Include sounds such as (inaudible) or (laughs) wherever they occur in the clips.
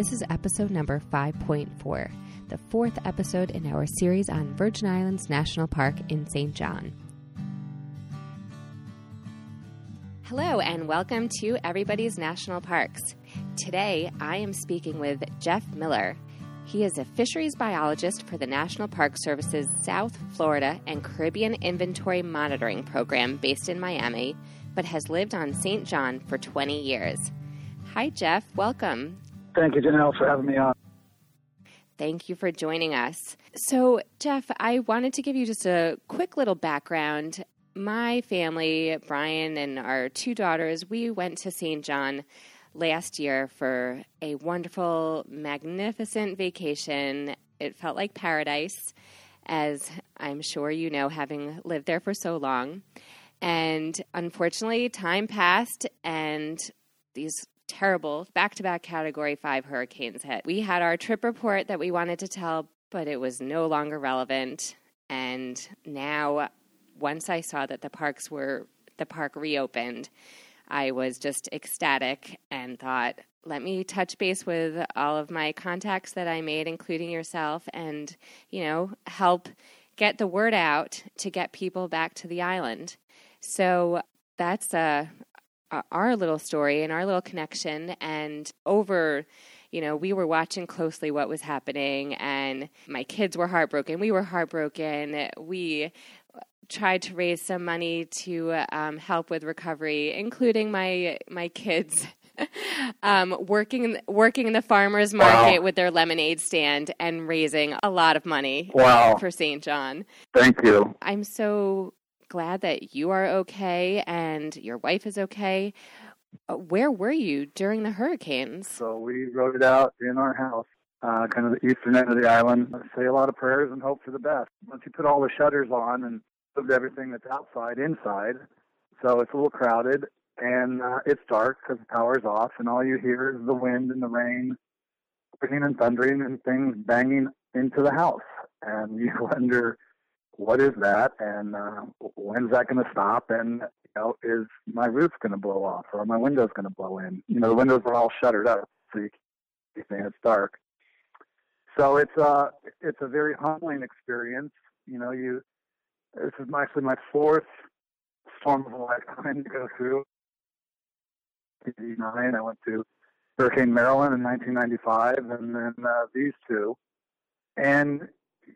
This is episode number 5.4, the fourth episode in our series on Virgin Islands National Park in St. John. Hello, and welcome to Everybody's National Parks. Today, I am speaking with Jeff Miller. He is a fisheries biologist for the National Park Service's South Florida and Caribbean Inventory Monitoring Program based in Miami, but has lived on St. John for 20 years. Hi, Jeff. Welcome. Thank you, Janelle, for having me on. Thank you for joining us. So, Jeff, I wanted to give you just a quick little background. My family, Brian and our two daughters, we went to St. John last year for a wonderful, magnificent vacation. It felt like paradise, as I'm sure you know, having lived there for so long. And unfortunately, time passed, and these terrible back to back category five hurricanes hit. We had our trip report that we wanted to tell, but it was no longer relevant. And now, once I saw that the parks were, the park reopened, I was just ecstatic and thought, let me touch base with all of my contacts that I made, including yourself, and, you know, help get the word out to get people back to the island. So that's a, our little story and our little connection. And over, you know, we were watching closely what was happening, and my kids were heartbroken. We were heartbroken. We tried to raise some money to um, help with recovery, including my my kids. (laughs) um, working working in the farmers market wow. with their lemonade stand and raising a lot of money wow. for St. John. Thank you. I'm so glad that you are okay and your wife is okay. Uh, where were you during the hurricanes? So we wrote it out in our house, uh, kind of the eastern end of the island. Say a lot of prayers and hope for the best. Once you put all the shutters on and moved everything that's outside inside, so it's a little crowded and uh, it's dark because the power's off, and all you hear is the wind and the rain, ringing and thundering, and things banging into the house, and you (laughs) wonder what is that and uh, when's that going to stop and you know is my roof going to blow off or my windows going to blow in? You know the windows are all shuttered up so you can't see it's dark. So it's uh it's a very humbling experience you know you this is actually my fourth storm of a lifetime to go through. 89 I went to Hurricane Marilyn in 1995 and then uh, these two. And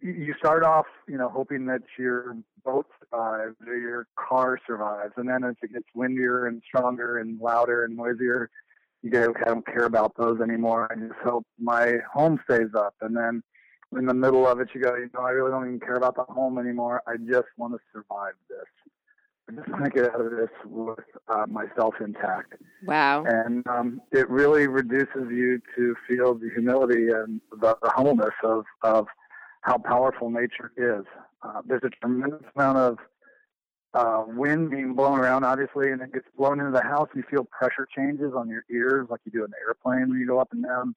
you start off, you know, hoping that your boat survives or your car survives, and then as it gets windier and stronger and louder and noisier, you go, okay, I don't care about those anymore. I just hope my home stays up. And then in the middle of it, you go, you know, I really don't even care about the home anymore. I just want to survive this. I just want to get out of this with uh, myself intact. Wow. And um, it really reduces you to feel the humility and the, the humbleness of, of – how powerful nature is. Uh, there's a tremendous amount of uh, wind being blown around, obviously, and it gets blown into the house. You feel pressure changes on your ears, like you do in an airplane when you go up and down.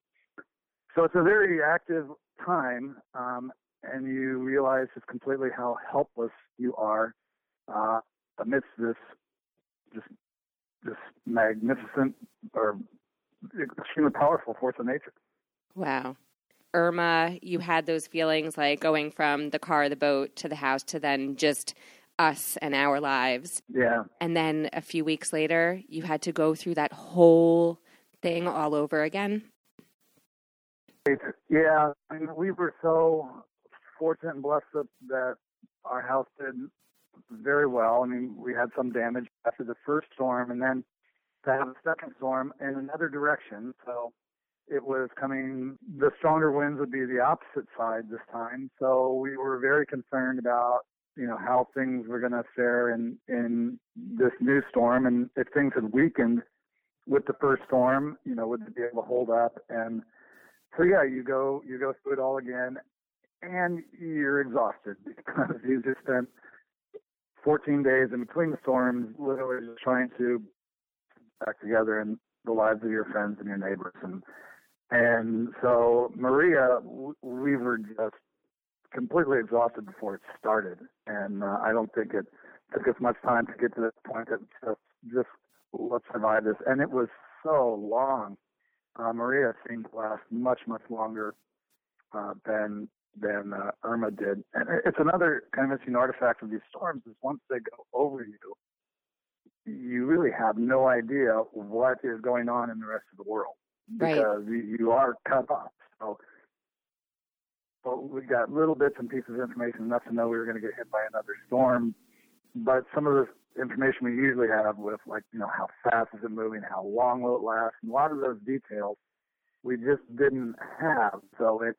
So it's a very active time, um, and you realize just completely how helpless you are uh, amidst this just this magnificent or extremely powerful force of nature. Wow. Irma, you had those feelings like going from the car, the boat to the house to then just us and our lives. Yeah. And then a few weeks later, you had to go through that whole thing all over again. Yeah, I mean, we were so fortunate and blessed that our house did very well. I mean, we had some damage after the first storm, and then to have a second storm in another direction. So it was coming, the stronger winds would be the opposite side this time. So we were very concerned about, you know, how things were going to fare in, in this new storm. And if things had weakened with the first storm, you know, would they be able to hold up? And so, yeah, you go, you go through it all again and you're exhausted (laughs) because you just spent 14 days in between the storms, literally just trying to back together in the lives of your friends and your neighbors. And and so Maria, we were just completely exhausted before it started, and uh, I don't think it took us much time to get to this point that just just let's survive this. And it was so long. uh, Maria seemed to last much, much longer uh, than than uh, Irma did. And it's another kind of interesting artifact of these storms is once they go over you, you really have no idea what is going on in the rest of the world right. you, you are cut off. So, but we got little bits and pieces of information enough to know we were going to get hit by another storm. But some of the information we usually have with like you know how fast is it moving, how long will it last, and a lot of those details we just didn't have. So it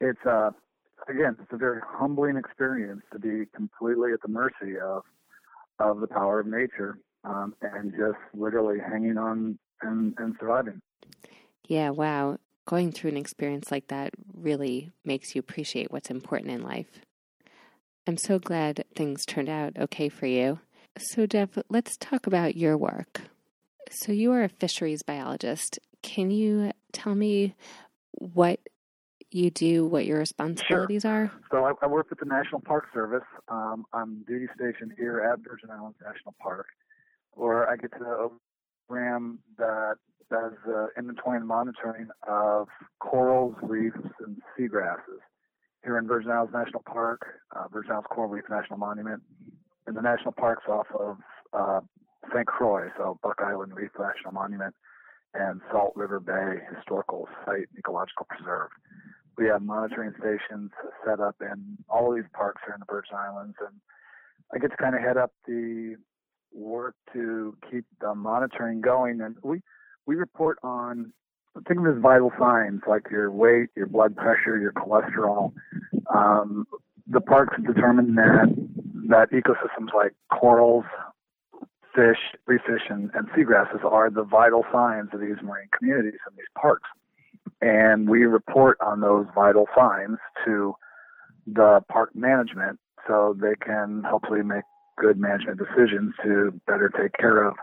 it's a uh, again it's a very humbling experience to be completely at the mercy of of the power of nature um, and just literally hanging on and, and surviving. Yeah, wow. Going through an experience like that really makes you appreciate what's important in life. I'm so glad things turned out okay for you. So, Jeff, let's talk about your work. So, you are a fisheries biologist. Can you tell me what you do, what your responsibilities sure. are? So I, I, work with the National Park Service. Um, I'm duty stationed here at Virgin Islands National Park, where I get to program that does uh, inventory and monitoring of corals, reefs, and seagrasses here in Virgin Islands National Park, uh, Virgin Islands Coral Reef National Monument, and the national parks off of uh, St. Croix, so Buck Island Reef National Monument, and Salt River Bay Historical Site Ecological Preserve we have monitoring stations set up in all of these parks here in the Virgin Islands, and I get to kind of head up the work to keep the monitoring going. And we we report on think of it as vital signs like your weight, your blood pressure, your cholesterol. Um, the parks determine that that ecosystems like corals, fish, reef fish, and, and seagrasses are the vital signs of these marine communities in these parks and we report on those vital signs to the park management so they can hopefully make good management decisions to better take care of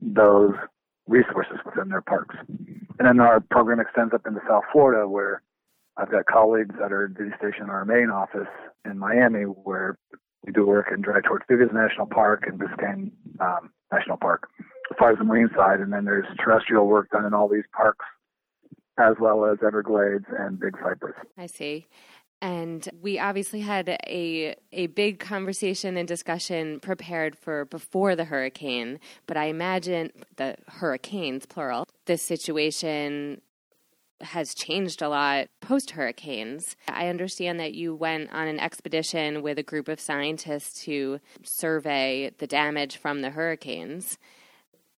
those resources within their parks. And then our program extends up into South Florida where I've got colleagues that are duty stationed in our main office in Miami where we do work in Dry Tortugas National Park and Biscayne um, National Park as far as the marine side. And then there's terrestrial work done in all these parks as well as Everglades and Big Cypress. I see. And we obviously had a a big conversation and discussion prepared for before the hurricane, but I imagine the hurricanes plural. This situation has changed a lot post hurricanes. I understand that you went on an expedition with a group of scientists to survey the damage from the hurricanes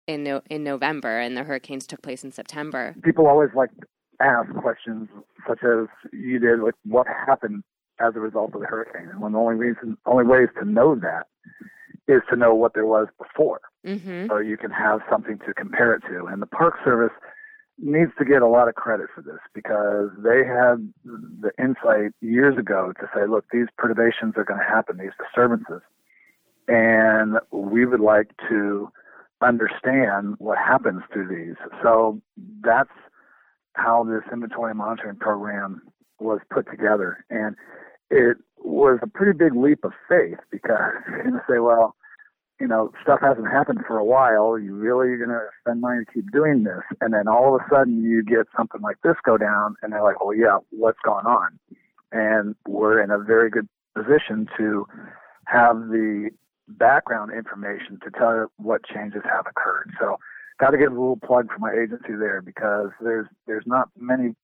in no, in November, and the hurricanes took place in September. People always like ask questions such as you did, like what happened as a result of the hurricane, and one of the only reason, only ways to know that is to know what there was before, mm-hmm. so you can have something to compare it to. And the Park Service needs to get a lot of credit for this because they had the insight years ago to say, look, these perturbations are going to happen, these disturbances, and we would like to understand what happens through these. So that's how this inventory monitoring program was put together. And it was a pretty big leap of faith because (laughs) to say, well, you know, stuff hasn't happened for a while. You really going to spend money to keep doing this. And then all of a sudden you get something like this go down and they're like, well, yeah, what's going on? And we're in a very good position to have the background information to tell you what changes have occurred. So got to give a little plug for my agency there because there's there's not many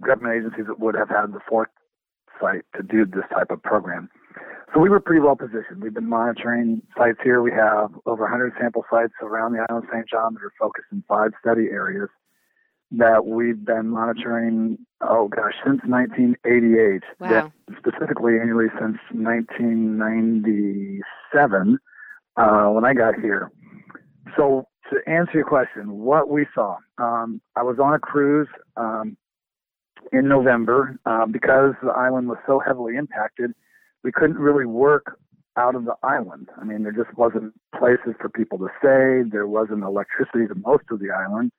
government agencies that would have had the foresight to do this type of program. So we were pretty well positioned. We've been monitoring sites here. We have over 100 sample sites around the island of St. John that are focused in five study areas that we've been monitoring, oh gosh, since 1988. Wow. Specifically, annually since 1997 uh, when I got here. So to answer your question, what we saw, um, I was on a cruise um, in November uh, because the island was so heavily impacted. We couldn't really work out of the island. I mean, there just wasn't places for people to stay. There wasn't electricity to most of the island.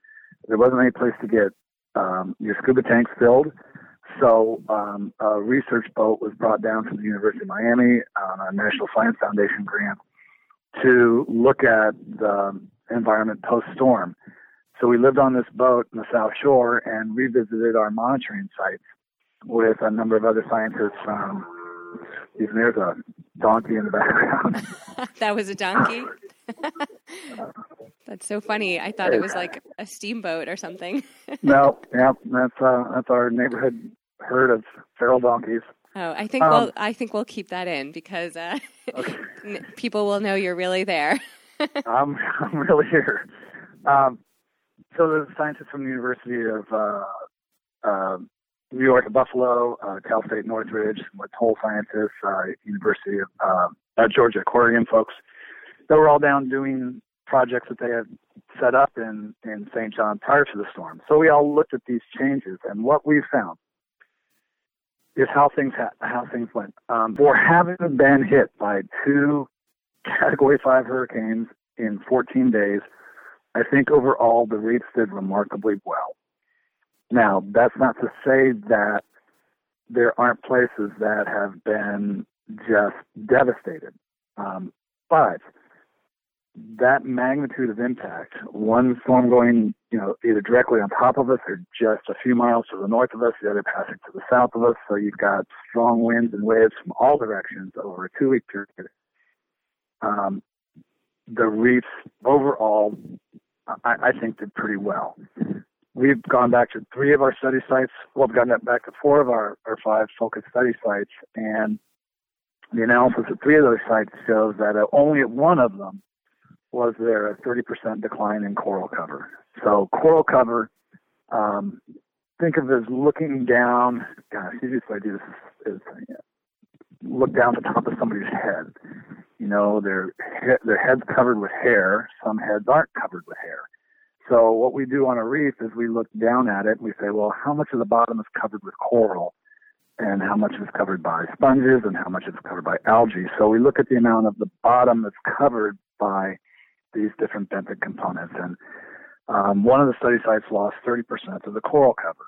There wasn't any place to get um, your scuba tanks filled. So um, a research boat was brought down from the University of Miami on a National Science Foundation grant to look at the environment post storm. So we lived on this boat in the South Shore and revisited our monitoring sites with a number of other scientists from. Even there's a donkey in the (laughs) background. (laughs) that was a donkey. (laughs) that's so funny. I thought it was like a steamboat or something. no, yeah, that's uh, that's our neighborhood herd of feral donkeys. Oh, I think um, we'll I think we'll keep that in because uh, okay. people will know you're really there. I'm (laughs) I'm really here. Um, so the scientists from the University of uh, uh, New York at Buffalo, uh, Cal State Northridge, with toll scientists, uh, University of uh, Georgia Corrigan folks, they were all down doing projects that they had set up in, in St. John prior to the storm. So we all looked at these changes, and what we found is how things ha- how things went. Um, for having been hit by two Category Five hurricanes in 14 days, I think overall the reefs did remarkably well. Now, that's not to say that there aren't places that have been just devastated. Um, but that magnitude of impact, one storm going, you know, either directly on top of us or just a few miles to the north of us, the other passing to the south of us. So you've got strong winds and waves from all directions over a two week period. Um, the reefs overall, I, I think, did pretty well. We've gone back to three of our study sites. Well, we've gone back to four of our, our five focus study sites, and the analysis at three of those sites shows that only at one of them was there a 30% decline in coral cover. So coral cover, um, think of it as looking down. Gosh, easiest way to do this is, is look down the top of somebody's head. You know, their their head's covered with hair. Some heads aren't covered with hair. So what we do on a reef is we look down at it and we say, well, how much of the bottom is covered with coral? and how much is covered by sponges and how much is covered by algae. So we look at the amount of the bottom that's covered by these different benthic components. And um, one of the study sites lost 30% of the coral cover.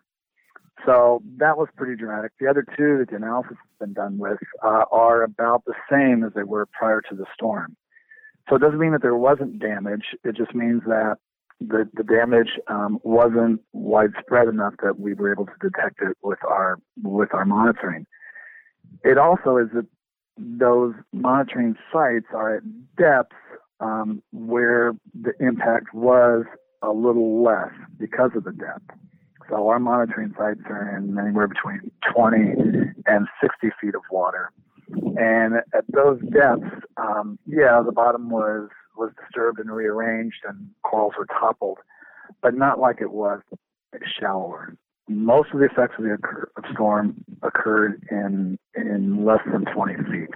So that was pretty dramatic. The other two that the analysis has been done with uh, are about the same as they were prior to the storm. So it doesn't mean that there wasn't damage. It just means that the, the damage um, wasn't widespread enough that we were able to detect it with our with our monitoring. It also is that those monitoring sites are at depths um, where the impact was a little less because of the depth. So our monitoring sites are in anywhere between 20 and 60 feet of water. And at those depths, um, yeah, the bottom was was disturbed and rearranged, and corals were toppled, but not like it was shallower. Most of the effects of the occur- of storm occurred in in less than 20 feet,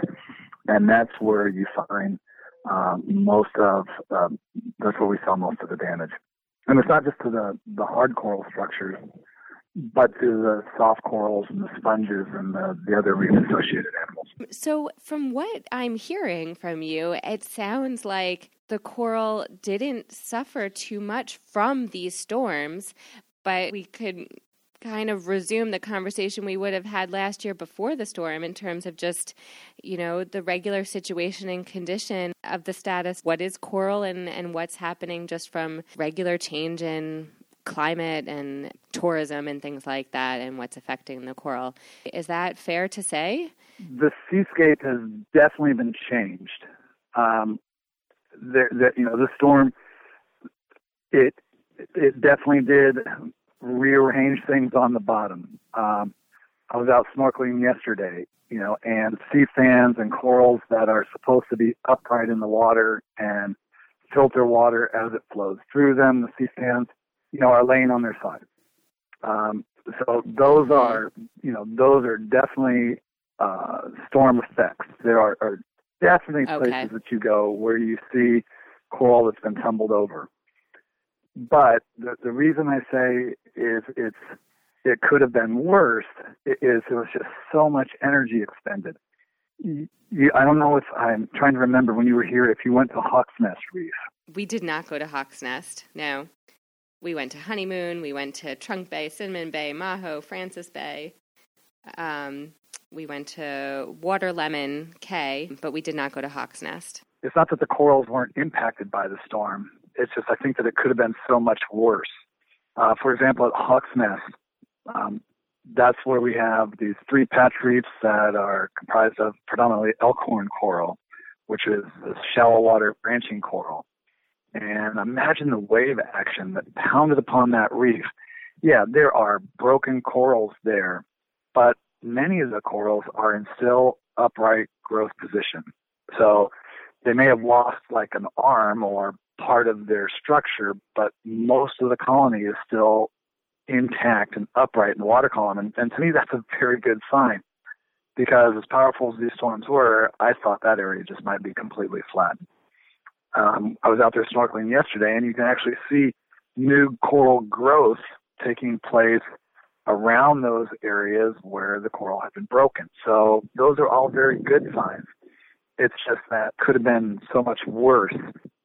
and that's where you find um, most of um, that's where we saw most of the damage. And it's not just to the the hard coral structures, but to the soft corals and the sponges and the, the other reef associated animals. So, from what I'm hearing from you, it sounds like the coral didn't suffer too much from these storms, but we could kind of resume the conversation we would have had last year before the storm in terms of just, you know, the regular situation and condition of the status. What is coral and, and what's happening just from regular change in climate and tourism and things like that and what's affecting the coral. Is that fair to say? The seascape has definitely been changed. Um, the, the, you know, the storm, it it definitely did rearrange things on the bottom. Um, I was out snorkeling yesterday, you know, and sea fans and corals that are supposed to be upright in the water and filter water as it flows through them. The sea fans you know, are laying on their side. Um, so those are, you know, those are definitely uh, storm effects. There are, are definitely okay. places that you go where you see coral that's been tumbled over. But the, the reason I say is it's it could have been worse is there was just so much energy expended. You, I don't know if I'm trying to remember when you were here if you went to Hawk's Nest Reef. We did not go to Hawk's Nest. No. We went to Honeymoon, we went to Trunk Bay, Cinnamon Bay, Maho, Francis Bay. Um, we went to Waterlemon Cay, but we did not go to Hawk's Nest. It's not that the corals weren't impacted by the storm. It's just I think that it could have been so much worse. Uh, for example, at Hawks Nest, um, that's where we have these three patch reefs that are comprised of predominantly elkhorn coral, which is shallow water branching coral. And imagine the wave action that pounded upon that reef. Yeah, there are broken corals there, but many of the corals are in still upright growth position. So they may have lost like an arm or part of their structure, but most of the colony is still intact and upright in the water column. And, and to me, that's a very good sign because as powerful as these storms were, I thought that area just might be completely flat. Um, I was out there snorkeling yesterday, and you can actually see new coral growth taking place around those areas where the coral had been broken. So those are all very good signs. It's just that could have been so much worse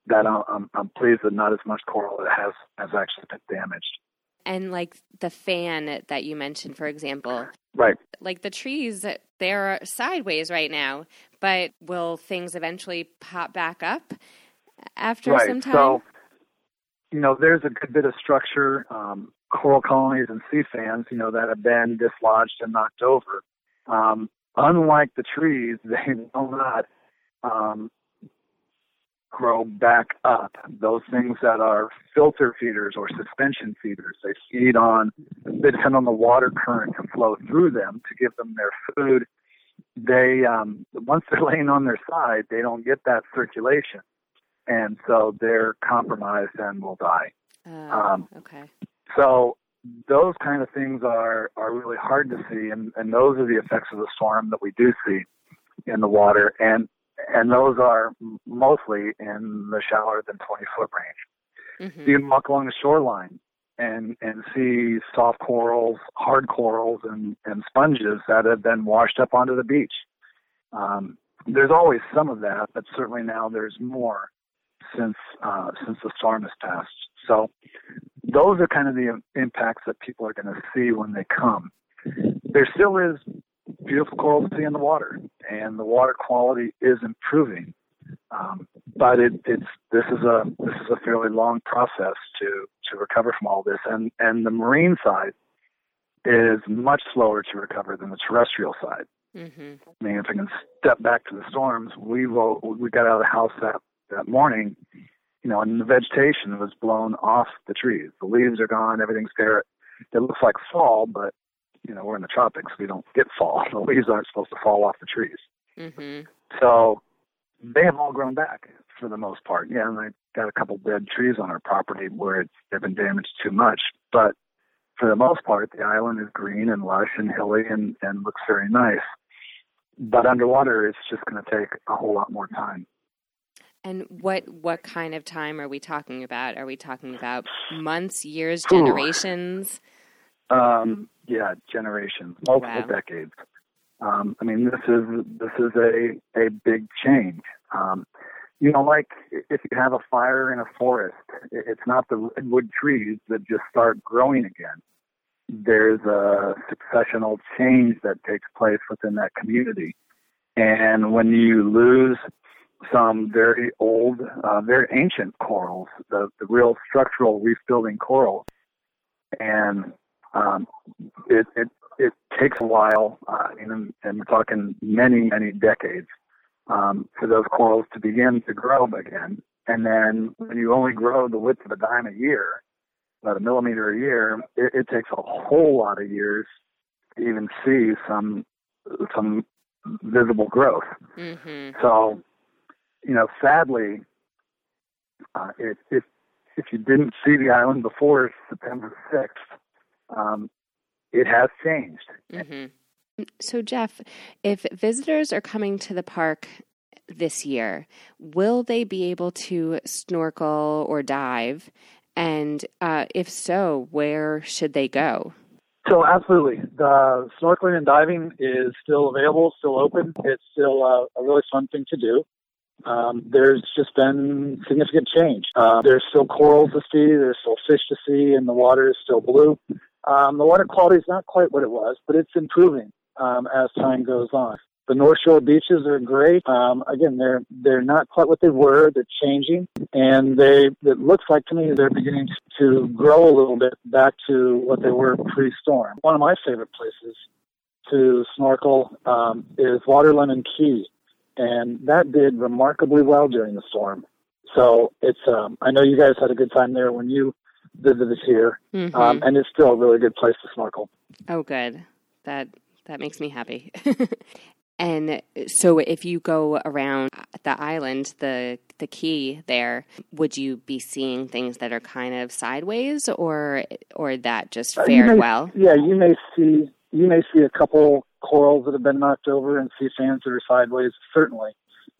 that I'm, I'm pleased that not as much coral has has actually been damaged. And like the fan that you mentioned, for example, right? Like the trees, they're sideways right now, but will things eventually pop back up after right. some time? So, you know, there's a good bit of structure, um, coral colonies and sea fans, you know, that have been dislodged and knocked over. Um, unlike the trees, (laughs) they will not um, grow back up. Those things that are filter feeders or suspension feeders, they feed on, they depend on the water current to flow through them to give them their food. They, um, once they're (laughs) laying on their side, they don't get that circulation. And so they're compromised and will die. Uh, um, okay. So those kind of things are, are really hard to see. And, and those are the effects of the storm that we do see in the water. And and those are mostly in the shallower than 20 foot range. Mm-hmm. You can walk along the shoreline and and see soft corals, hard corals, and and sponges that have been washed up onto the beach. Um, there's always some of that, but certainly now there's more since uh, since the storm has passed. So those are kind of the impacts that people are going to see when they come. There still is beautiful coral to see in the water, and the water quality is improving. Um, but it, it's this is a this is a fairly long process to to recover from all this, and and the marine side is much slower to recover than the terrestrial side. Mm-hmm. I mean, if I can step back to the storms, we we got out of the house that that morning, you know, and the vegetation was blown off the trees. The leaves are gone, everything's there. It looks like fall, but you know, we're in the tropics. We don't get fall. (laughs) The leaves aren't supposed to fall off the trees. Mm-hmm. So they have all grown back for the most part. Yeah, and I got a couple dead trees on our property where it's, they've been damaged too much. But for the most part, the island is green and lush and hilly and, and looks very nice. But underwater, it's just going to take a whole lot more time. And what what kind of time are we talking about? Are we talking about months, years, generations? Um, yeah, generations, multiple wow. decades. Um, I mean, this is this is a a big change. Um, you know, like if you have a fire in a forest, it's not the redwood trees that just start growing again. There's a successional change that takes place within that community, and when you lose some very old, uh, very ancient corals, the the real structural reef building corals, and um, it, it it takes a while, uh, and, and we're talking many many decades um, for those corals to begin to grow again. And then when you only grow the width of a dime a year, about a millimeter a year, it, it takes a whole lot of years to even see some some visible growth. Mm-hmm. So, you know, sadly, uh, if if if you didn't see the island before September sixth, um, it has changed. Mm-hmm. So, Jeff, if visitors are coming to the park this year, will they be able to snorkel or dive? And uh, if so, where should they go? So, absolutely. The snorkeling and diving is still available, still open. It's still a, a really fun thing to do. Um, there's just been significant change. Uh, there's still corals to see, there's still fish to see, and the water is still blue. Um, the water quality is not quite what it was, but it's improving um, as time goes on. The North Shore beaches are great. Um, again, they're they're not quite what they were. They're changing, and they it looks like to me they're beginning to grow a little bit back to what they were pre-storm. One of my favorite places to snorkel um, is Waterlemon Cay, and that did remarkably well during the storm. So it's um, I know you guys had a good time there when you visited here, mm-hmm. um, and it's still a really good place to snorkel. Oh, good. That that makes me happy. (laughs) and so, if you go around the island, the the key there, would you be seeing things that are kind of sideways, or or that just uh, fared uh, may, well? Yeah, you may see you may see a couple corals that have been knocked over and sea fans that are sideways, certainly.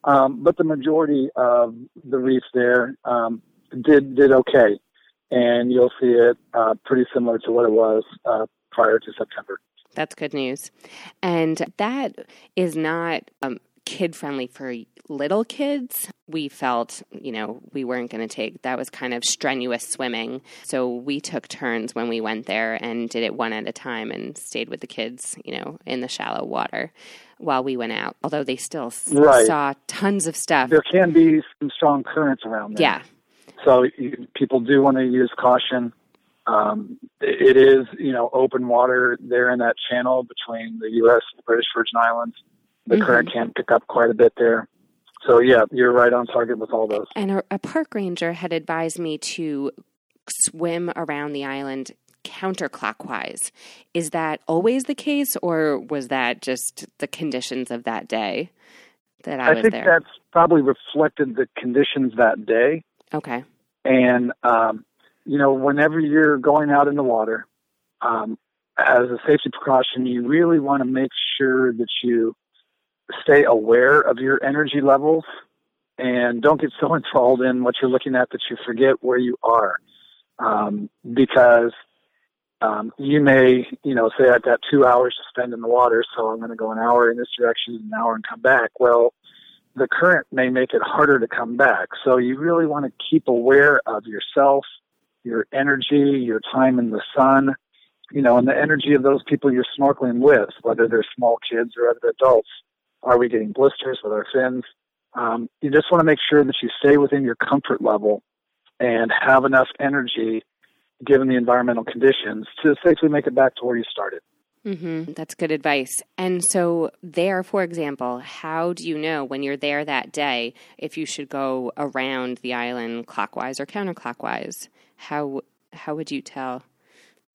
Um, but the majority of the reefs there um, did did okay, and you'll see it uh, pretty similar to what it was uh, prior to September. That's good news, and that is not um, kid friendly for little kids. We felt, you know, we weren't going to take that was kind of strenuous swimming. So we took turns when we went there and did it one at a time and stayed with the kids, you know, in the shallow water while we went out. Although they still right. saw tons of stuff. There can be some strong currents around there. Yeah. So you, people do want to use caution. Um, it is, you know, open water there in that channel between the U.S. and the British Virgin Islands. The mm-hmm. current can pick up quite a bit there. So yeah, you're right on target with all those. And a, a park ranger had advised me to swim around the island counterclockwise. Is that always the case, or was that just the conditions of that day that I, I was think that's probably reflected the conditions that day. Okay. And um, you know, whenever you're going out in the water, um, as a safety precaution, you really want to make sure that you stay aware of your energy levels and don't get so (laughs) enthralled in what you're looking at that you forget where you are. Um, because um, you may, you know, say I've got two hours to spend in the water, so I'm going to go an hour in this direction, an hour and come back. Well, the current may make it harder to come back. So you really want to keep aware of yourself, your energy, your time in the sun, you know, and the energy of those people you're snorkeling with, whether they're small kids or other adults. Are we getting blisters with our fins? Um, you just want to make sure that you stay within your comfort level and have enough energy given the environmental conditions to safely make it back to where you started. Mm-hmm. That's good advice. And so, there, for example, how do you know when you're there that day if you should go around the island clockwise or counterclockwise? How how would you tell?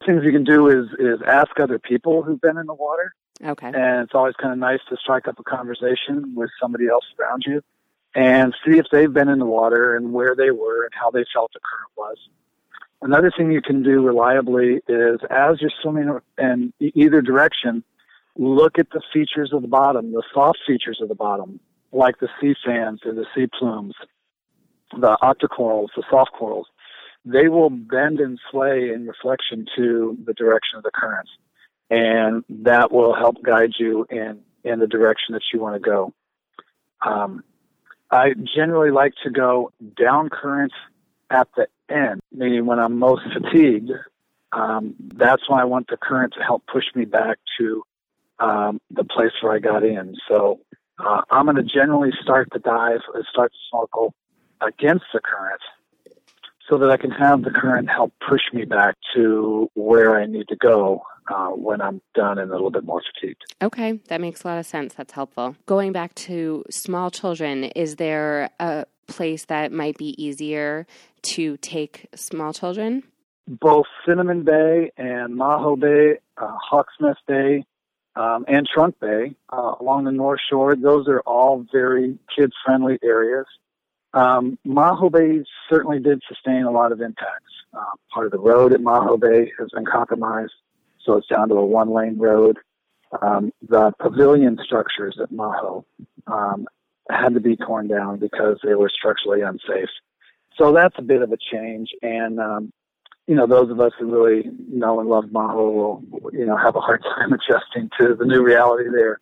Things you can do is is ask other people who've been in the water. Okay. And it's always kind of nice to strike up a conversation with somebody else around you and see if they've been in the water and where they were and how they felt the current was. Another thing you can do reliably is as you're swimming in either direction, look at the features of the bottom, the soft features of the bottom, like the sea fans or the sea plumes, the octocorals, the soft corals. They will bend and sway in reflection to the direction of the currents and that will help guide you in in the direction that you want to go. Um, I generally like to go down current at the end, meaning when I'm most fatigued. Um, that's when I want the current to help push me back to um, the place where I got in. So uh, I'm going to generally start the dive, start the snorkel against the current, so that I can have the current help push me back to where I need to go uh, when I'm done and a little bit more fatigued. Okay, that makes a lot of sense. That's helpful. Going back to small children, is there a place that might be easier to take small children? Both Cinnamon Bay and Maho Bay, uh, Bay, um, and Trunk Bay uh, along the North Shore, those are all very kid friendly areas. Um, Maho Bay certainly did sustain a lot of impacts. Uh, part of the road at Maho Bay has been compromised so it's down to a one lane road. Um, the pavilion structures at Maho um, had to be torn down because they were structurally unsafe. So that's a bit of a change, and um, you know those of us who really know and love Maho will you know have a hard (laughs) time adjusting to the new reality there.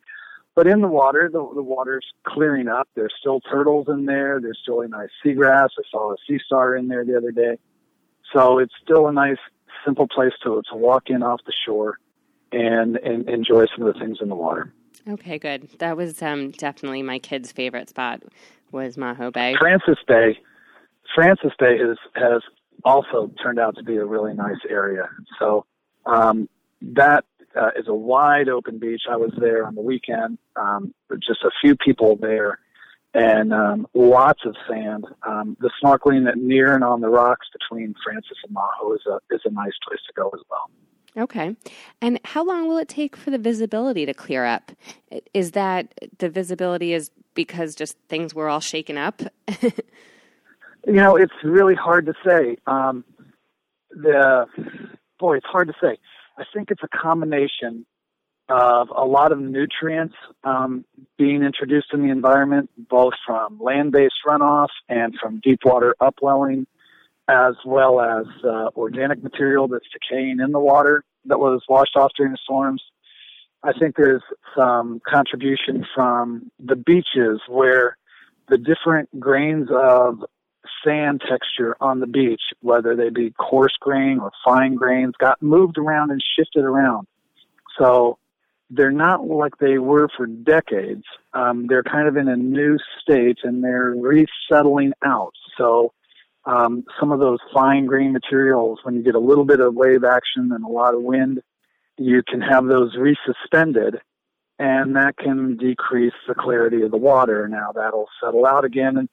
But in the water, the, the water's clearing up. There's still turtles in there. There's still a nice seagrass. I saw a sea star in there the other day. So it's still a nice simple place to to walk in off the shore and, and enjoy some of the things in the water. Okay, good. That was um, definitely my kid's favorite spot was Maho Bay. Francis Bay, Francis Bay has has also turned out to be a really nice area. So um, that uh, is a wide open beach. I was there on the weekend. Um, just a few people there, and um, lots of sand. Um, the snorkeling near and on the rocks between Francis and Maho is a is a nice place to go as well. Okay. And how long will it take for the visibility to clear up? Is that the visibility is because just things were all shaken up? (laughs) you know, it's really hard to say. Um, the boy, it's hard to say. I think it's a combination of a lot of nutrients um, being introduced in the environment, both from land-based runoff and from deep water upwelling as well as uh, organic material that's decaying in the water that was washed off during the storms. I think there's some contribution from the beaches where the different grains of sand texture on the beach, whether they be coarse grain or fine grains, got moved around and shifted around. So they're not like they were for decades. Um, they're kind of in a new state and they're resettling out. So um, some of those fine grain materials, when you get a little bit of wave action and a lot of wind, you can have those resuspended, and that can decrease the clarity of the water. Now that'll settle out again, and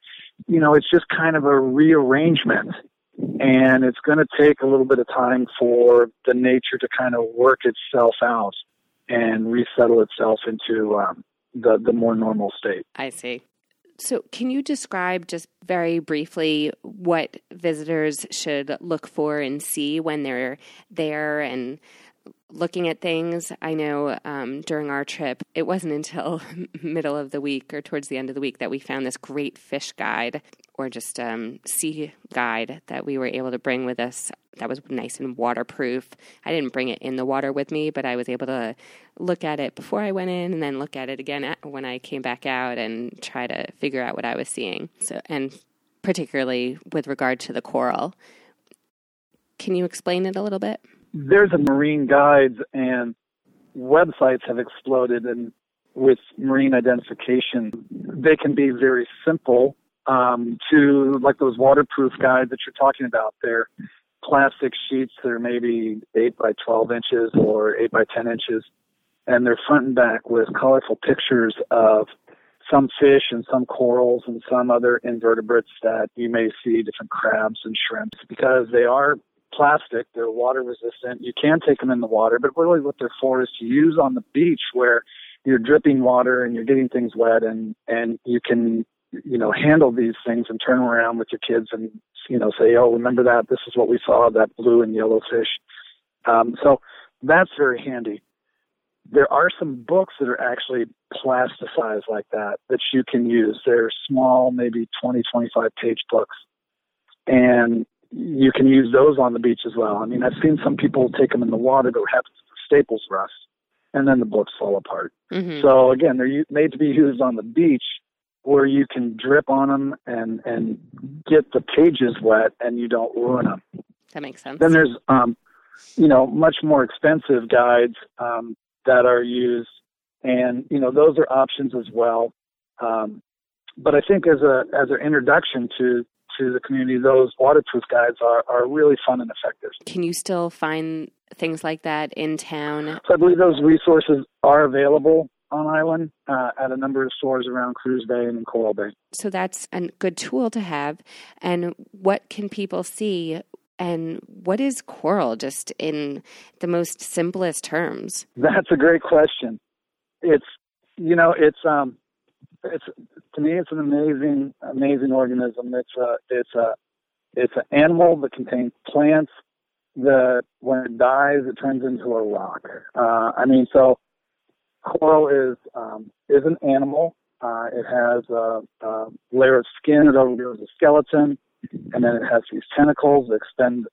you know it's just kind of a rearrangement, and it's going to take a little bit of time for the nature to kind of work itself out and resettle itself into um, the the more normal state. I see. So, can you describe just very briefly what visitors should look for and see when they're there and looking at things? I know um, during our trip, it wasn't until (laughs) middle of the week or towards the end of the week that we found this great fish guide or just um, sea guide that we were able to bring with us that was nice and waterproof. I didn't bring it in the water with me, but I was able to look at it before I went in and then look at it again when I came back out and try to figure out what I was seeing. So, and particularly with regard to the coral. Can you explain it a little bit? There's a marine guides and websites have exploded and with marine identification. They can be very simple um, to like those waterproof guides that you're talking about. They're plastic sheets that are maybe 8 by 12 inches or 8 by 10 inches, and they're front and back with colorful pictures of some fish and some corals and some other invertebrates that you may see, different crabs and shrimps, because they are plastic, they're water resistant. You can take them in the water, but really what they're for is to use on the beach where you're dripping water and you're getting things wet and, and you can you know, handle these things and turn around with your kids and, you know, say, oh, remember that? This is what we saw, that blue and yellow fish. Um, so that's very handy. There are some books that are actually plasticized like that that you can use. They're small, maybe 20, 25 page books. And you can use those on the beach as well. I mean, I've seen some people take them in the water, but what happens is the staples rust and then the books fall apart. Mm-hmm. So again, they're made to be used on the beach where you can drip on them and and get the pages wet and you don't ruin them. That makes sense. Then there's um, you know much more expensive guides um, that are used, and you know those are options as well. Um, but I think as a as an introduction to to the community, those waterproof guides are, are really fun and effective. Can you still find things like that in town? So I believe those resources are available on island uh, at a number of stores around Cruz Bay and in Coral Bay. So that's a good tool to have. And what can people see? And what is coral, just in the most simplest terms? That's a great question. It's you know it's um it's to me it's an amazing amazing organism. It's a it's a it's an animal that contains plants that when it dies it turns into a rock. Uh, I mean so coral is um, is an animal. Uh, it has a, a layer of skin that overgoes a skeleton, and then it has these tentacles that extend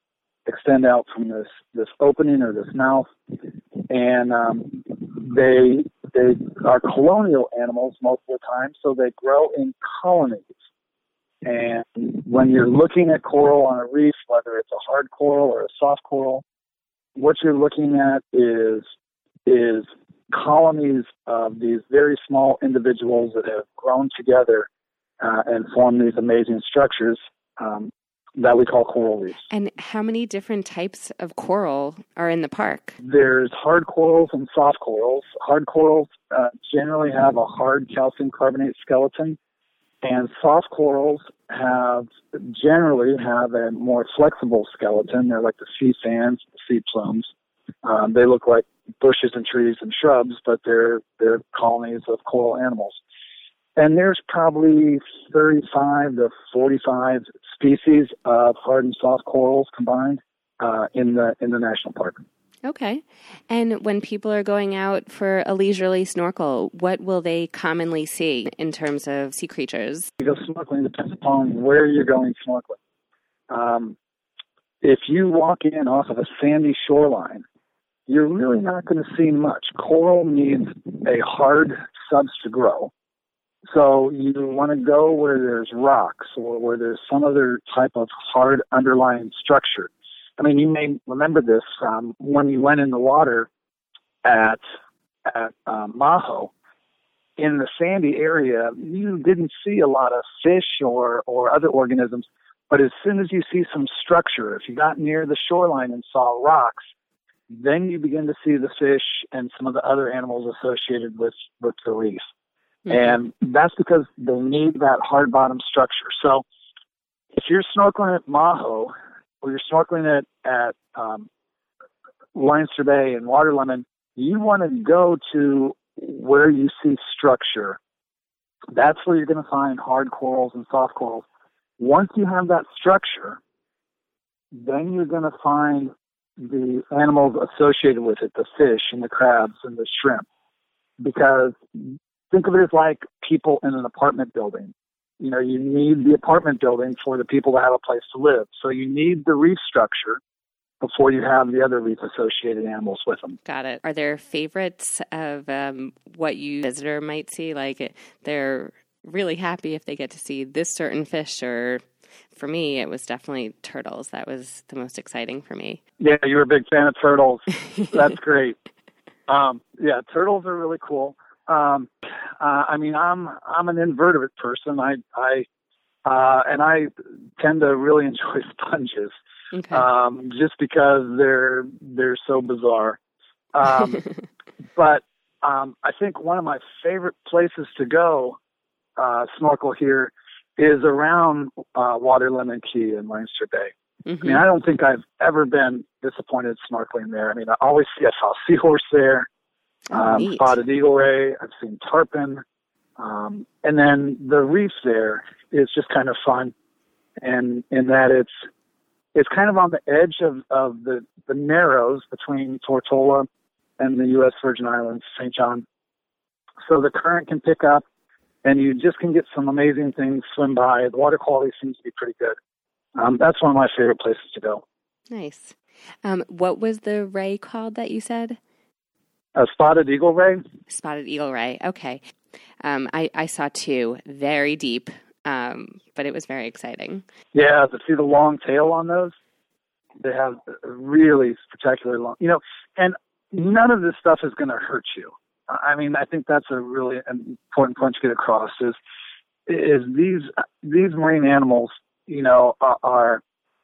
extend out from this this opening or this mouth, and um, they they are colonial animals most of the time, so they grow in colonies. And when you're looking at coral on a reef, whether it's a hard coral or a soft coral, what you're looking at is is colonies of these very small individuals that have grown together uh, and formed these amazing structures um, that we call coral reefs. And how many different types of coral are in the park? There's hard corals and soft corals. Hard corals uh, generally have a hard calcium carbonate skeleton, and soft corals have generally have a more flexible skeleton. They're like the sea fans, the sea plumes. Um, they look like bushes and trees and shrubs, but they're they're colonies of coral animals. And there's probably 35 to 45 species of hard and soft corals combined uh, in the in the national park. Okay. And when people are going out for a leisurely snorkel, what will they commonly see in terms of sea creatures? You go snorkeling depends upon where you're going snorkeling. Um, if you walk in off of a sandy shoreline, you're really not going to see much. Coral needs a hard subs to grow. So you want to go where there's rocks or where there's some other type of hard underlying structure. I mean, you may remember this from when you went in the water at at um, Maho. In the sandy area, you didn't see a lot of fish or or other organisms. But as soon as you see some structure, if you got near the shoreline and saw rocks, then you begin to see the fish and some of the other animals associated with with the reef. Mm-hmm. And that's because they need that hard bottom structure. So if you're snorkeling at Maho or you're snorkeling at, at um, Leinster Bay and Waterlemon, you want to go to where you see structure. That's where you're going to find hard corals and soft corals. Once you have that structure, then you're going to find the animals associated with it, the fish and the crabs and the shrimp. Because think of it as like people in an apartment building. You know, you need the apartment building for the people to have a place to live. So you need the reef structure before you have the other reef associated animals with them. Got it. Are there favorites of um, what you visitor might see? Like they're really happy if they get to see this certain fish or for me, it was definitely turtles. That was the most exciting for me. Yeah, you were a big fan of turtles. (laughs) That's great. Um, yeah, turtles are really cool. Um, uh, I mean, I'm I'm an invertebrate person. I I uh, and I tend to really (laughs) enjoy sponges, okay. um, just because they're they're so bizarre. Um, (laughs) but um, I think one of my favorite places to go uh, snorkel here is around uh, Waterlemon Cay in Leinster Bay. Mm-hmm. I mean, mm-hmm. I don't think I've ever been disappointed snorkeling there. I mean, I always see I saw a seahorse there um, spotted eagle ray. I've seen tarpon, um, and then the reef there is just kind of fun, and in that it's it's kind of on the edge of of the the narrows between Tortola and the U.S. Virgin Islands, St. John. So the current can pick up, and you just can get some amazing things swim by. The water quality seems to be pretty good. Um, that's one of my favorite places to go. Nice. Um, what was the ray called that you said? A spotted eagle ray. Spotted eagle ray. Okay. Um, I, I saw two very deep, um, but it was very exciting. Yeah, to see the long tail on those, they have really spectacular long. You know, and none of this stuff is going to hurt you. I mean, I think that's a really important point to get across. Is is these these marine animals, you know, are, are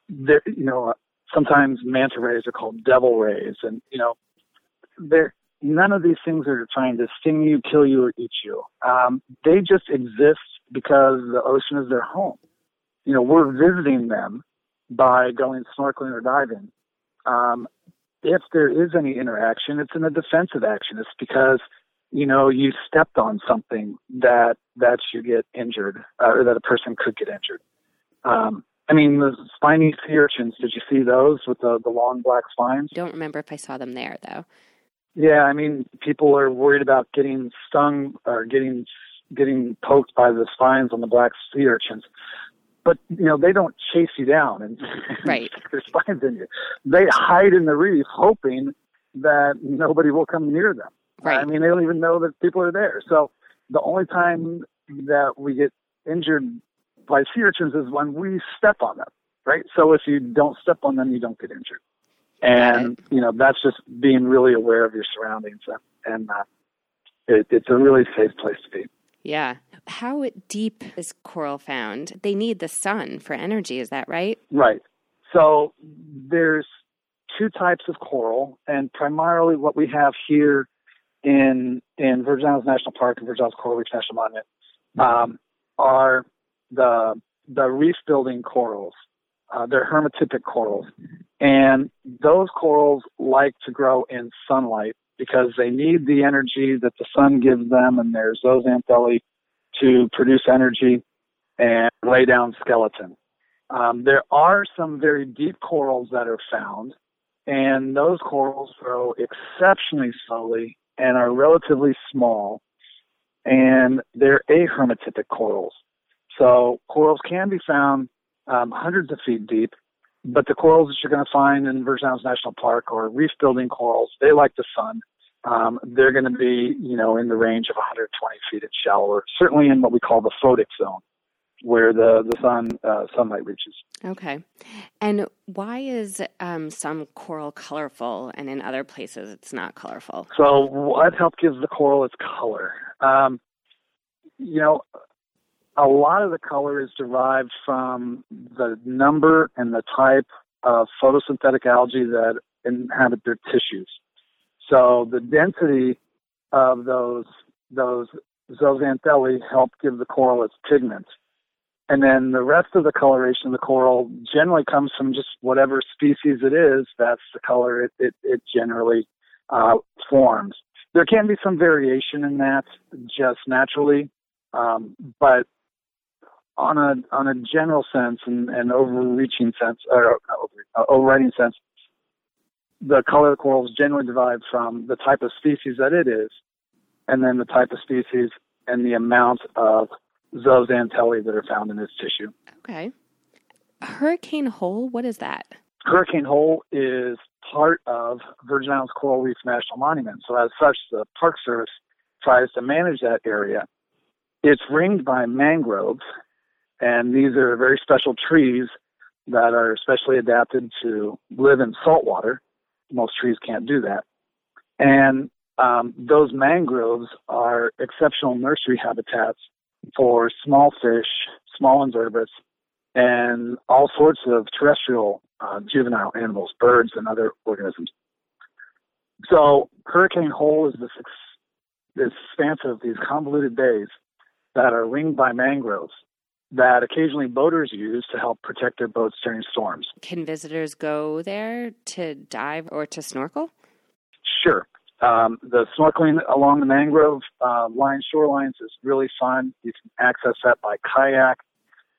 you know sometimes manta rays are called devil rays, and you know they're none of these things are trying to sting you, kill you, or eat you. Um, they just exist because the ocean is their home. You know, we're visiting them by going snorkeling or diving. Um, if there is any interaction, it's in a defensive action. It's because you know you stepped on something that that you get injured uh, or that a person could get injured. Um, I mean, the spiny sea urchins. Did you see those with the the long black spines? Don't remember if I saw them there though. Yeah, I mean, people are worried about getting stung or getting getting poked by the spines on the black sea urchins. But you know, they don't chase you down and, (laughs) right. stick their spines in you. They hide in the reef, hoping that nobody will come near them. Right. I mean, they don't even know that people are there. So the only time that we get injured by sea urchins is when we step on them. Right. So if you don't step on them, you don't get injured and you know that's just being really aware of your surroundings. and uh, it, it's a really safe place to be. Yeah. How deep is coral found? They need the sun for energy, is that right? Right. So there's two types of coral, and primarily what we have here in in Virgin Islands National Park and Virgin Islands Coral Reef National Monument um, are the the reef building corals. Uh, they're hermatypic corals, and those corals like to grow in sunlight because they need the energy that the sun gives them, and there's those zooxanthellae to produce energy and lay down skeleton. Um, there are some very deep corals that are found, and those corals grow exceptionally slowly and are relatively small, and they're ahermatypic corals. So corals can be found um, hundreds of feet deep, but the corals that you're going to find in Virgin Islands National Park or reef building corals, they like the sun. Um, they're going to be, you know, in the range of 120 feet and shallower, certainly in what we call the photic zone where the the sun uh, sunlight reaches. Okay, and why is um, some coral colorful and in other places it's not colorful? So what help gives the coral its color? Um, you know, a lot of the color is derived from the number and the type of photosynthetic algae that inhabit their tissues. So the density of those those zooxanthellae help give the coral its pigment. And then the rest of the coloration of the coral generally comes from just whatever species it is. That's the color it, it, it generally uh, forms. There can be some variation in that just naturally, um, but on a on a general sense and, and overreaching sense or uh, overriding sense, the color of the coral is generally derived from the type of species that it is, and then the type of species and the amount of zooxanthellae that are found in its tissue. Okay. Hurricane Hole, what is that? Hurricane Hole is part of Virgin Islands Coral Reef National Monument. So, as such, the Park Service tries to manage that area. It's ringed by mangroves, and these are very special trees that are specially adapted to live in salt water. Most trees can't do that. And um, those mangroves are exceptional nursery habitats for small fish, small invertebrates, and all sorts of terrestrial uh, juvenile animals, birds, and other organisms. So Hurricane Hole is this, this expanse of these convoluted bays that are ringed by mangroves that occasionally boaters use to help protect their boats during storms. Can visitors go there to dive or to snorkel? Sure. Um, the snorkeling along the mangrove uh, line shorelines is really fun. You can access that by kayak.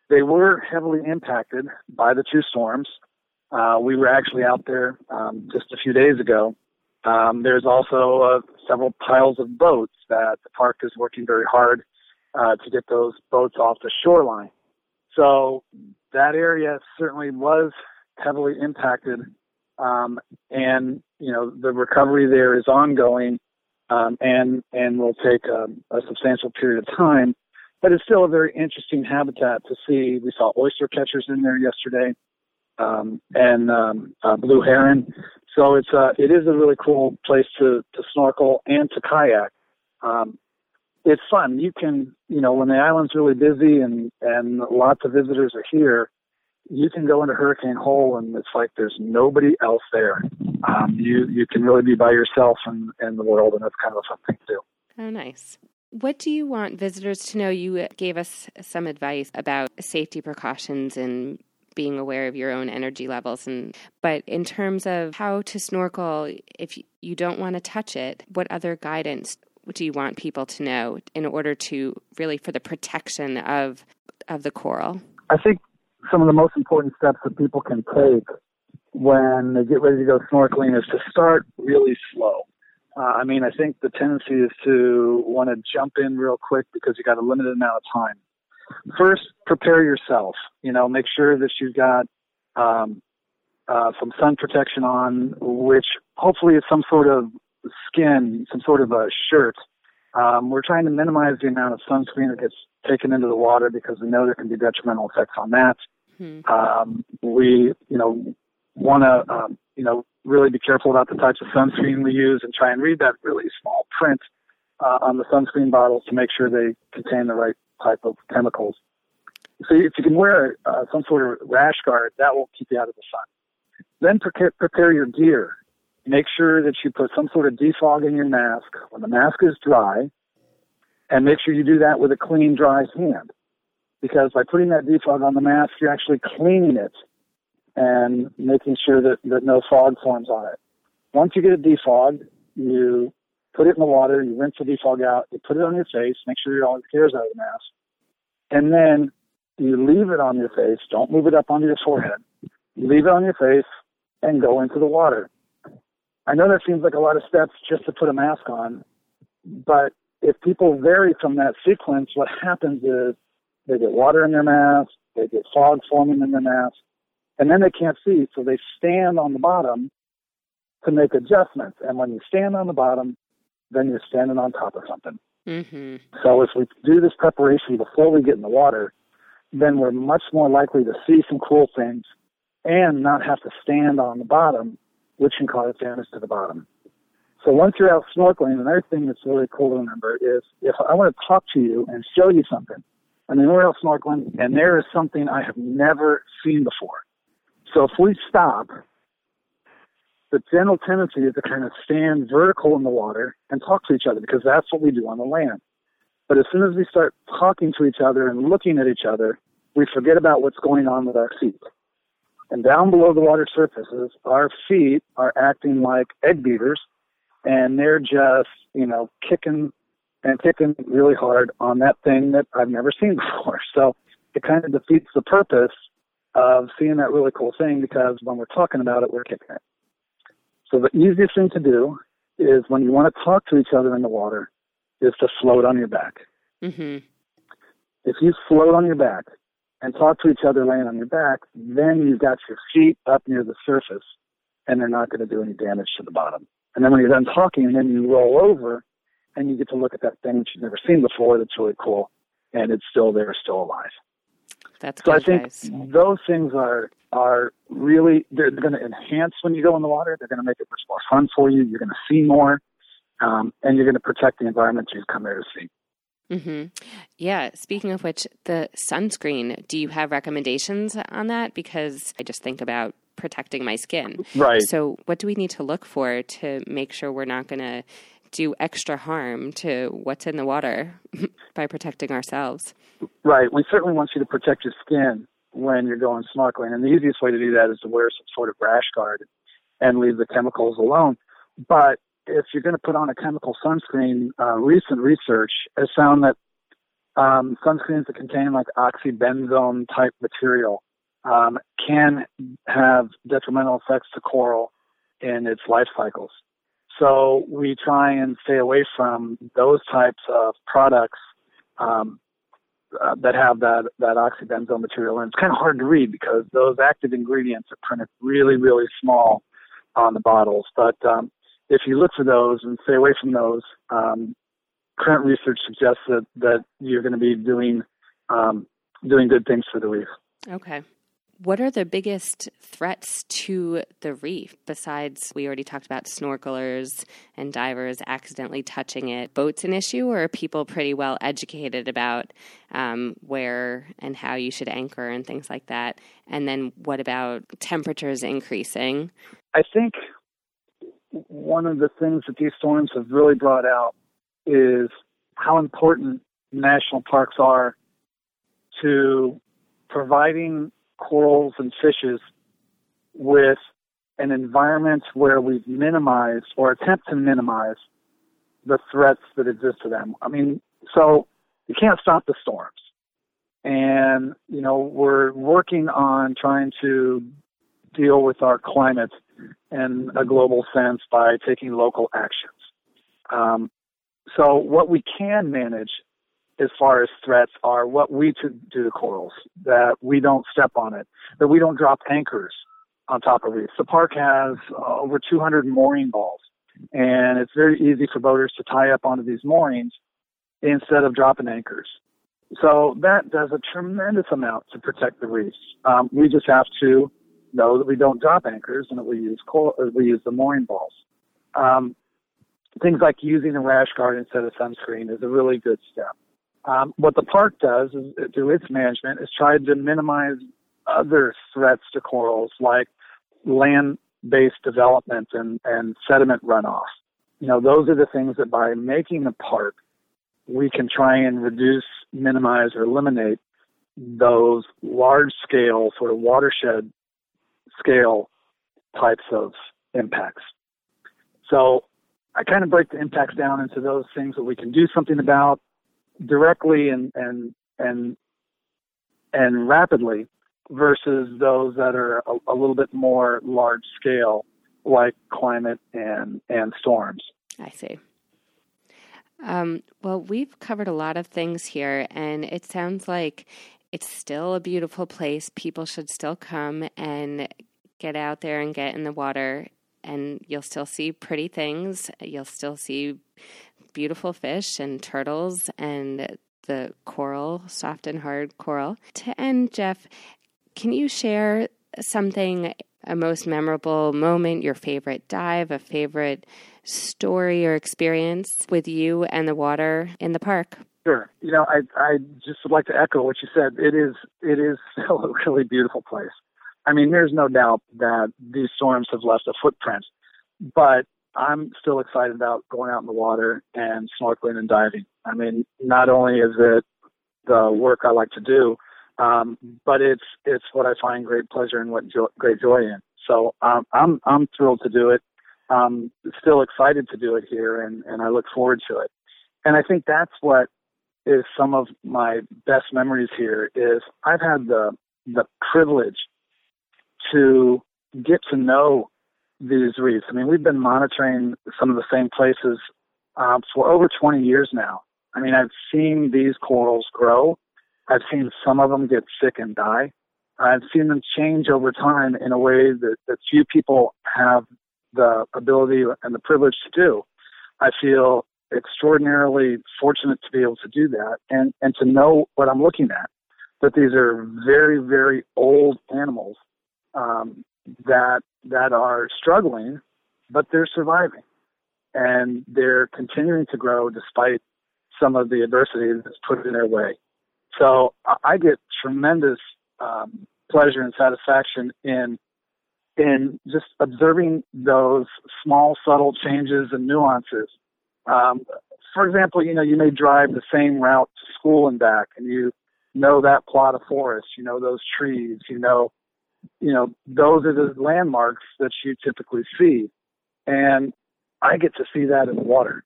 They were heavily impacted by the two storms. Uh, we were actually out there um, just a few days ago. Um, there's also uh, several piles of boats that the park is working very hard uh, to get those boats off the shoreline. So that area certainly was heavily impacted um, and you know the recovery there is ongoing, um, and and will take a, a, substantial period of time. But it's still a very interesting habitat to see. We saw oyster catchers in there yesterday, um, and um, uh, blue heron. So it's uh, it is a really cool place to to snorkel and to kayak. Um, it's fun. You can, you know, when the island's really busy and and lots of visitors are here, you can go into Hurricane Hole and it's like there's nobody else there. Um, you you can really be by yourself and in the world, and that's kind of a fun thing to do. Oh, nice. What do you want visitors to know? You gave us some advice about safety precautions and being aware of your own energy levels and but in terms of how to snorkel if you don't want to touch it what other guidance do you want people to know in order to really for the protection of of the coral i think some of the most important steps that people can take when they get ready to go snorkeling is to start really slow. Uh, I mean, I think the tendency is to want to jump in real quick because you got a limited amount of time. First, prepare yourself. You know, make sure that you've got um, uh, some sun protection on, which hopefully is some sort of skin, some sort of a shirt. Um, we're trying to minimize the amount of sunscreen that gets taken into the water because we know there can be detrimental effects on that. Hmm. Um, we, you know, want to um, you know, really be careful about the types of sunscreen we use and try and read that really small print uh, on the sunscreen bottles to make sure they contain the right type of chemicals. So if you can wear uh, some sort of rash guard, that will keep you out of the sun. Then prepare, prepare your gear. Make sure that you put some sort of defog in your mask when the mask is dry, and make sure you do that with a clean, dry hand. Because by putting that defog on the mask, you're actually cleaning it and making sure that, that no fog forms on it. Once you get it defogged, you put it in the water, you rinse the defog out, you put it on your face, make sure all the hairs out of the mask, and then you leave it on your face. Don't move it up onto your forehead. You leave it on your face and go into the water. I know that seems like a lot of steps just to put a mask on, but if people vary from that sequence, what happens is they get water in their mask, they get fog forming in their mask, and then they can't see, so they stand on the bottom to make adjustments. And when you stand on the bottom, then you're standing on top of something. Mm-hmm. So if we do this preparation before we get in the water, then we're much more likely to see some cool things and not have to stand on the bottom, which can cause damage to the bottom. So once you're out snorkeling, another thing that's really cool to remember is if I want to talk to you and show you something, I mean, we're out snorkeling and there is something I have never seen before. So if we stop, the general tendency is to kind of stand vertical in the water and talk to each other because that's what we do on the land. But as soon as we start talking to each other and looking at each other, we forget about what's going on with our feet. And down below the water surfaces, our feet are acting like egg beaters and they're just, you know, kicking and kicking really hard on that thing that I've never seen (laughs) before. So it kind of defeats the purpose of seeing that really cool thing because when we're talking about it, we're kicking it. So the easiest thing to do is when you want to talk to each other in the water is to float on your back. Mm-hmm. If you float on your back and talk to each other laying on your back, then you've got your feet up near the surface and they're not going to do any damage to the bottom. And then when you're done talking, then you roll over and you get to look at that thing that you've never seen before that's really cool and it's still there, still alive. That's so I think guys. those things are are really they're going to enhance when you go in the water. They're going to make it much more fun for you. You're going to see more, um, and you're going to protect the environment you've come there to see. Mm-hmm. Yeah. Speaking of which, the sunscreen. Do you have recommendations on that? Because I just think about protecting my skin. Right. So, what do we need to look for to make sure we're not going to do extra harm to what's in the water (laughs) by protecting ourselves? Right. We certainly want you to protect your skin when you're going snorkeling, and the easiest way to do that is to wear some sort of rash guard and leave the chemicals alone. But if you're going to put on a chemical sunscreen, uh, recent research has found that um, sunscreens that contain like oxybenzone type material um, can have detrimental effects to coral in its life cycles. So we try and stay away from those types of products um, uh, that have that that oxybenzone material, and it's kind of hard to read because those active ingredients are printed really, really small on the bottles. But um, if you look for those and stay away from those, um, current research suggests that that you're going to be doing um, doing good things for the reef. Okay. What are the biggest threats to the reef besides we already talked about snorkelers and divers accidentally touching it? Boats an issue, or are people pretty well educated about um, where and how you should anchor and things like that? And then what about temperatures increasing? I think one of the things that these storms have really brought out is how important national parks are to providing corals and fishes with an environment where we've minimized or attempt to minimize the threats that exist to them. I mean, so you can't stop the storms. And, you know, we're working on trying to deal with our climate in a global sense by taking local actions. Um, so what we can manage as far as threats are what we to do to corals, that we don't step on it, that we don't drop anchors on top of reefs. The park has uh, over 200 mooring balls, and it's very easy for boaters to tie up onto these moorings instead of dropping anchors. So that does a tremendous amount to protect the reefs. Um, we just have to know that we don't drop anchors and that we use coil, we use the mooring balls. Um, things like using a rash guard instead of sunscreen is a really good step. Um, what the park does is, through its management is try to minimize other threats to corals like land-based development and, and sediment runoff. You know, those are the things that by making the park, we can try and reduce, minimize, or eliminate those large scale, sort of watershed scale types of impacts. So I kind of break the impacts down into those things that we can do something about directly and and and and rapidly versus those that are a, a little bit more large scale like climate and and storms. I see. Um, well, we've covered a lot of things here, and it sounds like it's still a beautiful place. People should still come and get out there and get in the water, and you'll still see pretty things. You'll still see beautiful fish and turtles and the coral, soft and hard coral. To end, Jeff, can you share something, a most memorable moment, your favorite dive, a favorite story or experience with you and the water in the park? Sure. You know, I I just would like to echo what you said. It is it is (laughs) still a really beautiful place. I mean, there's no doubt that these storms have left a footprint, but I'm still excited about going out in the water and snorkeling and diving. I mean, not only is it the work I like to do, um, but it's it's what I find great pleasure and what jo- great joy in. So um, I'm I'm thrilled to do it. I'm still excited to do it here, and and I look forward to it. And I think that's what is some of my best memories here. Is I've had the the privilege to get to know these reefs. I mean, we've been monitoring some of the same places um, for over 20 years now. I mean, I've seen these corals grow. I've seen some of them get sick and die. I've seen them change over time in a way that, that few people have the ability and the privilege to do. I feel extraordinarily fortunate to be able to do that and, and to know what I'm looking at. That these are very, very old animals um, that that are struggling, but they're surviving, and they're continuing to grow despite some of the adversity that's put in their way. So I get tremendous um, pleasure and satisfaction in in just observing those small, subtle changes and nuances. Um, for example, you know, you may drive the same route to school and back, and you know that plot of forest, you know those trees, you know you know, those are the landmarks that you typically see. And I get to see that in the water.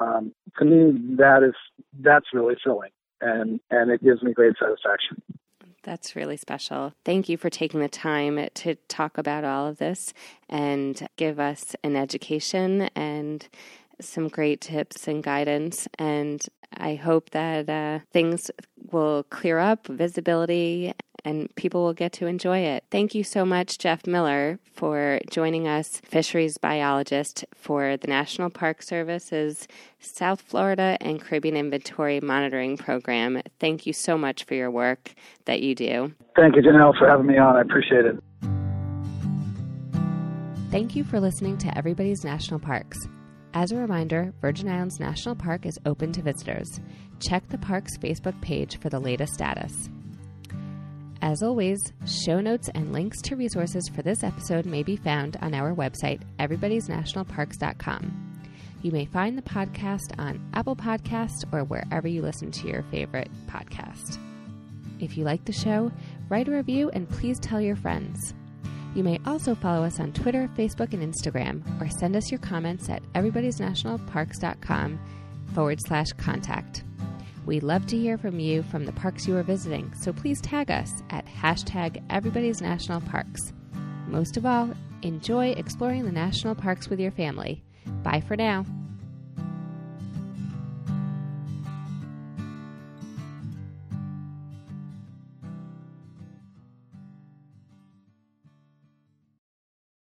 Um, to me, that is that's really thrilling, and and it gives me great satisfaction. That's really special. Thank you for taking the time to talk about all of this and give us an education and some great tips and guidance. And I hope that uh, things will clear up, visibility, and people will get to enjoy it. Thank you so much, Jeff Miller, for joining us, fisheries biologist for the National Park Service's South Florida and Caribbean Inventory Monitoring Program. Thank you so much for your work that you do. Thank you, Janelle, for having me on. I appreciate it. Thank you for listening to Everybody's National Parks. As a reminder, Virgin Islands National Park is open to visitors. Check the park's Facebook page for the latest status. As always, show notes and links to resources for this episode may be found on our website, everybody'snationalparks.com. You may find the podcast on Apple Podcasts or wherever you listen to your favorite podcast. If you like the show, write a review and please tell your friends. You may also follow us on Twitter, Facebook, and Instagram, or send us your comments at everybody'snationalparks.com forward slash contact. We'd love to hear from you from the parks you are visiting, so please tag us at hashtag Everybody's National Parks. Most of all, enjoy exploring the national parks with your family. Bye for now.